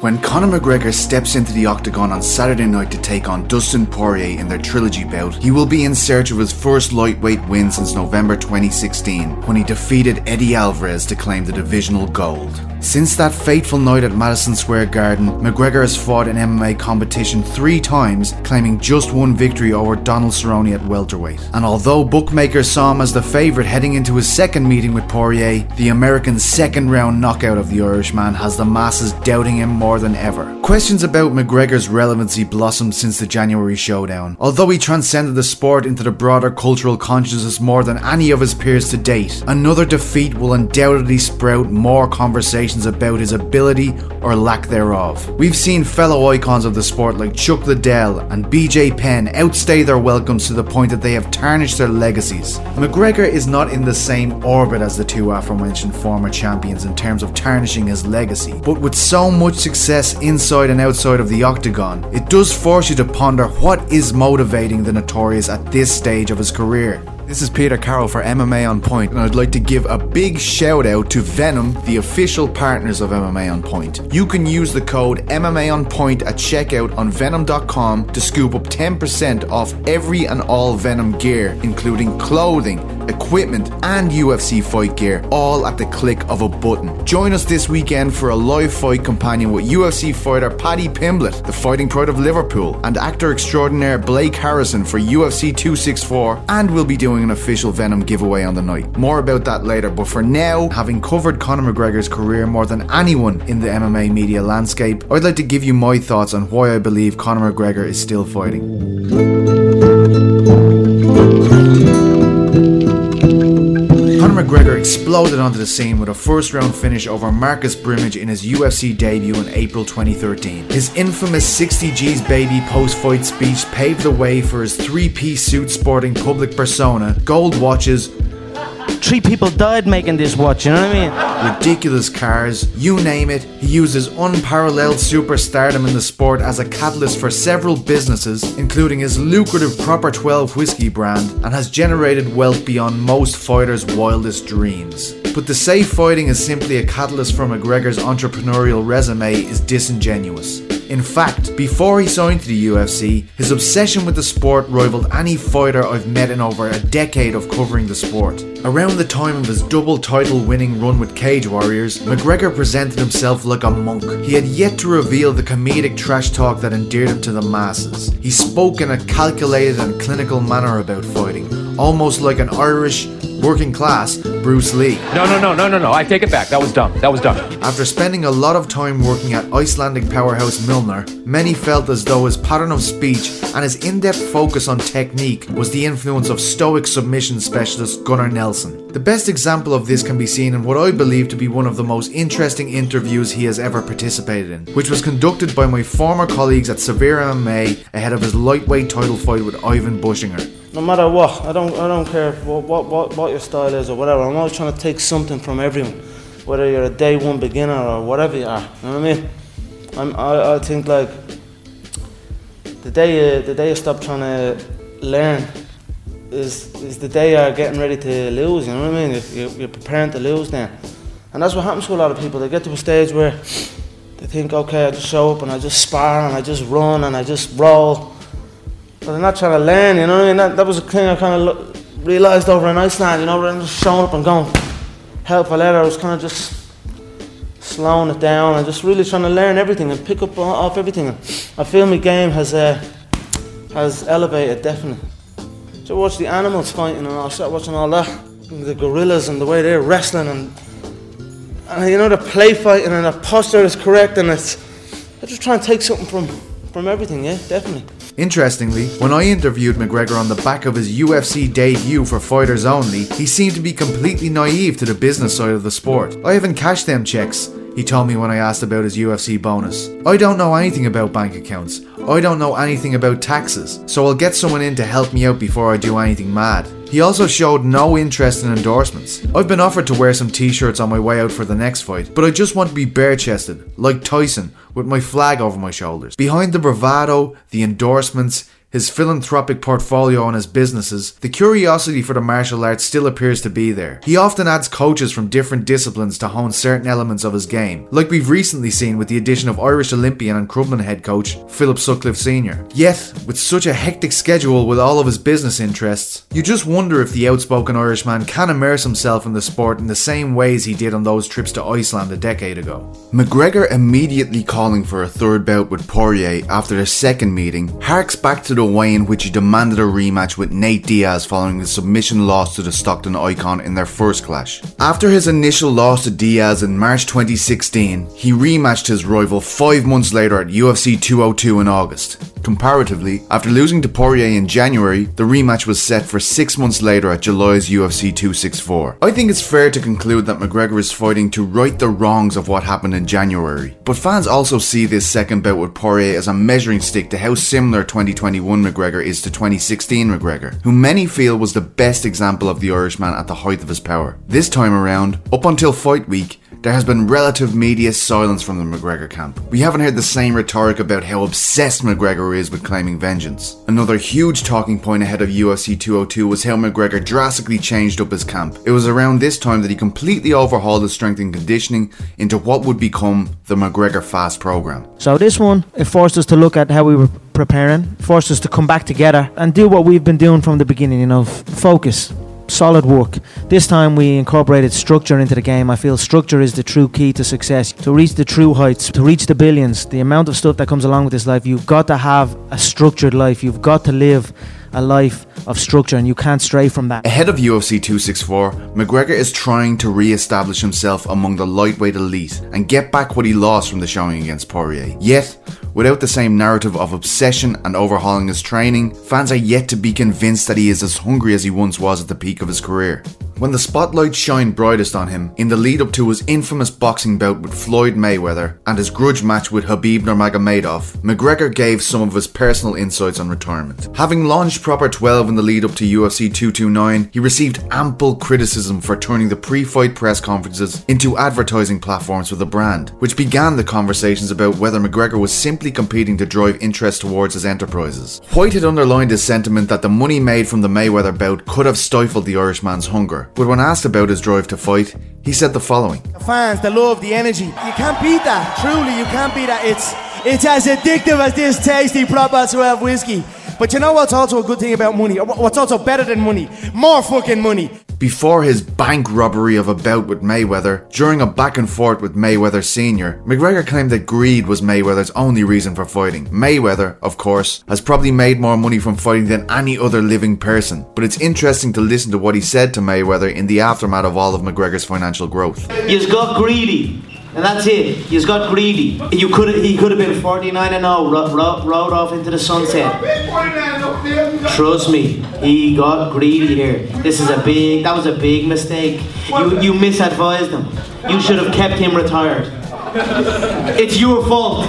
When Conor McGregor steps into the octagon on Saturday night to take on Dustin Poirier in their trilogy bout, he will be in search of his first lightweight win since November 2016, when he defeated Eddie Alvarez to claim the divisional gold. Since that fateful night at Madison Square Garden, McGregor has fought in MMA competition three times, claiming just one victory over Donald Cerrone at welterweight. And although bookmakers saw him as the favourite heading into his second meeting with Poirier, the American's second round knockout of the Irishman has the masses doubting him more than ever. Questions about McGregor's relevancy blossomed since the January showdown. Although he transcended the sport into the broader cultural consciousness more than any of his peers to date, another defeat will undoubtedly sprout more conversation about his ability or lack thereof. We've seen fellow icons of the sport like Chuck Liddell and BJ Penn outstay their welcomes to the point that they have tarnished their legacies. McGregor is not in the same orbit as the two aforementioned former champions in terms of tarnishing his legacy, but with so much success inside and outside of the octagon, it does force you to ponder what is motivating the notorious at this stage of his career. This is Peter Carroll for MMA On Point, and I'd like to give a big shout out to Venum, the official partners of MMA On Point. You can use the code MMA On Point at checkout on Venum.com to scoop up 10% off every and all Venum gear, including clothing, equipment, and UFC fight gear, all at the click of a button. Join us this weekend for a live fight companion with UFC fighter Paddy Pimblett, the fighting pride of Liverpool, and actor extraordinaire Blake Harrison for UFC 264, and we'll be doing an official Venum giveaway on the night. More about that later, but for now, having covered Conor McGregor's career more than anyone in the MMA media landscape, I'd like to give you my thoughts on why I believe Conor McGregor is still fighting. Conor McGregor exploded onto the scene with a first round finish over Marcus Brimage in his UFC debut in April 2013. His infamous 60 G's baby post fight speech paved the way for his three piece suit sporting public persona, gold watches, Three people died making this watch, you know what I mean? ridiculous cars, you name it. He uses unparalleled superstardom in the sport as a catalyst for several businesses, including his lucrative Proper 12 whiskey brand, and has generated wealth beyond most fighters' wildest dreams. But to say fighting is simply a catalyst for McGregor's entrepreneurial resume is disingenuous. In fact, before he signed to the UFC, his obsession with the sport rivaled any fighter I've met in over a decade of covering the sport. Around the time of his double title winning run with Cage Warriors, McGregor presented himself like a monk. He had yet to reveal the comedic trash talk that endeared him to the masses. He spoke in a calculated and clinical manner about fighting, almost like an Irish, working class Bruce Lee. No, no, no, no, no, no. I take it back. That was dumb. That was dumb. After spending a lot of time working at Icelandic powerhouse Mjölnir, many felt as though his pattern of speech and his in depth focus on technique was the influence of stoic submission specialist Gunnar Nelson. The best example of this can be seen in what I believe to be one of the most interesting interviews he has ever participated in, which was conducted by my former colleagues at Severe MMA ahead of his lightweight title fight with Ivan Buchinger. No matter what, I don't, I don't care what, what, what, what your style is or whatever. I'm always trying to take something from everyone, whether you're a day one beginner or whatever you are. You know what I mean? I'm, I, I think like the day you, the day you stop trying to learn is is the day you're getting ready to lose. You know what I mean? You're, you're preparing to lose then, and that's what happens to a lot of people. They get to a stage where they think, okay, I just show up and I just spar and I just run and I just roll. But they're not trying to learn, you know what I mean? That, was a thing I kind of realised over in Iceland, you know, than just showing up and going, help for letter, I was kind of just slowing it down and just really trying to learn everything and pick up off everything. I feel my game has uh, has elevated, definitely. So watch the animals fighting and I start watching all that. The gorillas and the way they're wrestling and, and you know, the play fighting and the posture is correct and it's, I just try and take something from, from everything, yeah, definitely. Interestingly, when I interviewed McGregor on the back of his UFC debut for Fighters Only, he seemed to be completely naive to the business side of the sport. I haven't cashed them checks, he told me when I asked about his UFC bonus. I don't know anything about bank accounts. I don't know anything about taxes, so I'll get someone in to help me out before I do anything mad. He also showed no interest in endorsements. I've been offered to wear some t shirts on my way out for the next fight, but I just want to be bare chested, like Tyson, with my flag over my shoulders. Behind the bravado, the endorsements, his philanthropic portfolio and his businesses, the curiosity for the martial arts still appears to be there. He often adds coaches from different disciplines to hone certain elements of his game, like we've recently seen with the addition of Irish Olympian and Crumlin head coach Philip Sutcliffe Sr. Yet, with such a hectic schedule with all of his business interests, you just wonder if the outspoken Irishman can immerse himself in the sport in the same ways he did on those trips to Iceland a decade ago. McGregor immediately calling for a third bout with Poirier after their second meeting harks back to the way in which he demanded a rematch with Nate Diaz following the submission loss to the Stockton Icon in their first clash. After his initial loss to Diaz in March 2016, he rematched his rival five months later at UFC 202 in August. Comparatively, after losing to Poirier in January, the rematch was set for six months later at July's UFC 264. I think it's fair to conclude that McGregor is fighting to right the wrongs of what happened in January. But fans also see this second bout with Poirier as a measuring stick to how similar 2021 McGregor is to 2016 McGregor, who many feel was the best example of the Irishman at the height of his power. This time around, up until fight week, there has been relative media silence from the McGregor camp. We haven't heard the same rhetoric about how obsessed McGregor is with claiming vengeance. Another huge talking point ahead of UFC 202 was how McGregor drastically changed up his camp. It was around this time that he completely overhauled his strength and conditioning into what would become the McGregor Fast program. So this one, it forced us to look at how we were preparing, forced us to come back together and do what we've been doing from the beginning, you know, focus solid work. This time we incorporated structure into the game. I feel structure is the true key to success. To reach the true heights, to reach the billions, the amount of stuff that comes along with this life, you've got to have a structured life. You've got to live a life of structure and you can't stray from that. Ahead of UFC 264, McGregor is trying to re establish himself among the lightweight elite and get back what he lost from the showing against Poirier. Yet, without the same narrative of obsession and overhauling his training, fans are yet to be convinced that he is as hungry as he once was at the peak of his career. When the spotlight shined brightest on him in the lead up to his infamous boxing bout with Floyd Mayweather and his grudge match with Khabib Nurmagomedov, McGregor gave some of his personal insights on retirement. Having launched Proper 12 in the lead up to UFC 229, he received ample criticism for turning the pre-fight press conferences into advertising platforms for the brand, which began the conversations about whether McGregor was simply competing to drive interest towards his enterprises. White had underlined his sentiment that the money made from the Mayweather bout could have stifled the Irishman's hunger, but when asked about his drive to fight, he said the following The fans, the love, the energy. You can't beat that. Truly, you can't beat that. It's it's as addictive as this tasty proper 12 whiskey. But you know what's also a good thing about money? What's also better than money? More fucking money. Before his bank robbery of a bout with Mayweather, during a back and forth with Mayweather Sr., McGregor claimed that greed was Mayweather's only reason for fighting. Mayweather, of course, has probably made more money from fighting than any other living person, but it's interesting to listen to what he said to Mayweather in the aftermath of all of McGregor's financial growth. You've got greedy. And that's it. He's got greedy. You could he could have been 49 and 0, ro- ro- rode off into the sunset. Trust me, he got greedy here. This is a big. That was a big mistake. You you misadvised him. You should have kept him retired. It's your fault.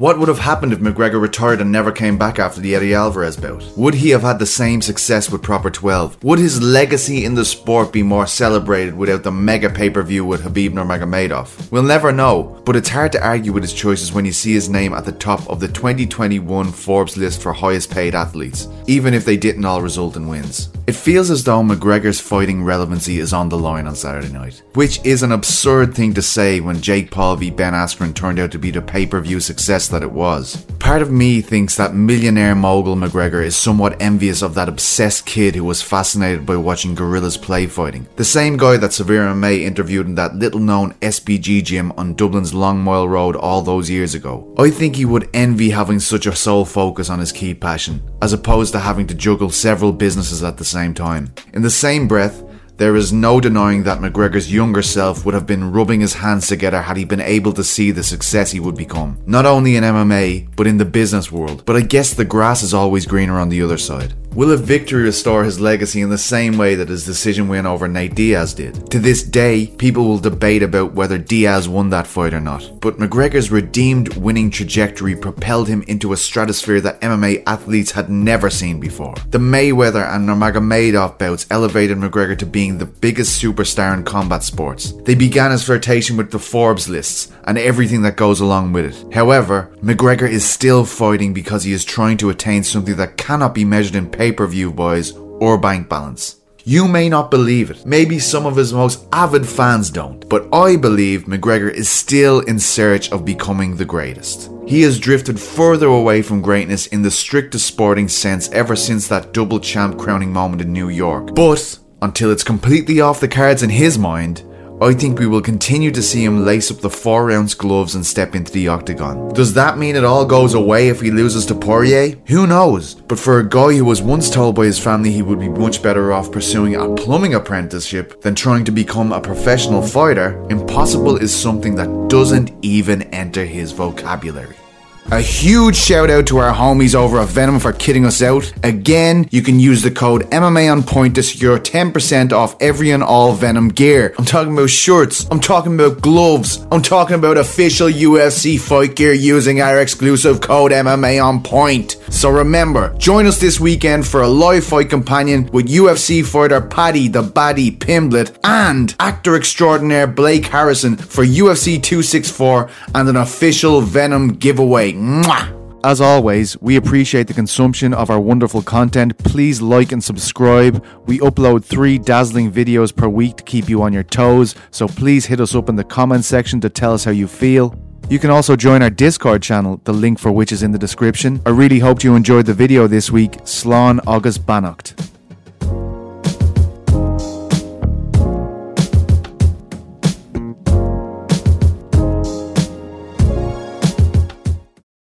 What would have happened if McGregor retired and never came back after the Eddie Alvarez bout? Would he have had the same success with Proper 12? Would his legacy in the sport be more celebrated without the mega pay per view with Khabib Nurmagomedov? We'll never know, but it's hard to argue with his choices when you see his name at the top of the 2021 Forbes list for highest paid athletes, even if they didn't all result in wins. It feels as though McGregor's fighting relevancy is on the line on Saturday night, which is an absurd thing to say when Jake Paul v Ben Askren turned out to be the pay per view success that it was. Part of me thinks that millionaire mogul McGregor is somewhat envious of that obsessed kid who was fascinated by watching gorillas play fighting. The same guy that Severe MMA interviewed in that little known SBG gym on Dublin's Long Mile Road all those years ago. I think he would envy having such a sole focus on his key passion, as opposed to having to juggle several businesses at the same time. In the same breath, there is no denying that McGregor's younger self would have been rubbing his hands together had he been able to see the success he would become. Not only in MMA, but in the business world. But I guess the grass is always greener on the other side. Will a victory restore his legacy in the same way that his decision win over Nate Diaz did? To this day, people will debate about whether Diaz won that fight or not, but McGregor's redeemed winning trajectory propelled him into a stratosphere that MMA athletes had never seen before. The Mayweather and Nurmagomedov bouts elevated McGregor to being the biggest superstar in combat sports. They began his flirtation with the Forbes lists and everything that goes along with it. However, McGregor is still fighting because he is trying to attain something that cannot be measured in pay per view buys or bank balance. You may not believe it. Maybe some of his most avid fans don't. But I believe McGregor is still in search of becoming the greatest. He has drifted further away from greatness in the strictest sporting sense ever since that double champ crowning moment in New York. But until it's completely off the cards in his mind, I think we will continue to see him lace up the 4 ounce gloves and step into the octagon. Does that mean it all goes away if he loses to Poirier? Who knows? But for a guy who was once told by his family he would be much better off pursuing a plumbing apprenticeship than trying to become a professional fighter, impossible is something that doesn't even enter his vocabulary. A huge shout out to our homies over at Venum for kidding us out. Again, you can use the code MMA on point to secure 10% off every and all Venum gear. I'm talking about shirts, I'm talking about gloves, I'm talking about official UFC fight gear using our exclusive code MMA on point. So remember, join us this weekend for a live fight companion with UFC fighter Paddy the Baddy Pimblett and actor extraordinaire Blake Harrison for UFC 264 and an official Venum giveaway. Mwah! As always, we appreciate the consumption of our wonderful content. Please like and subscribe. We upload three dazzling videos per week to keep you on your toes, so please hit us up in the comment section to tell us how you feel. You can also join our Discord channel, the link for which is in the description. I really hoped you enjoyed the video this week. Slán agus beannacht.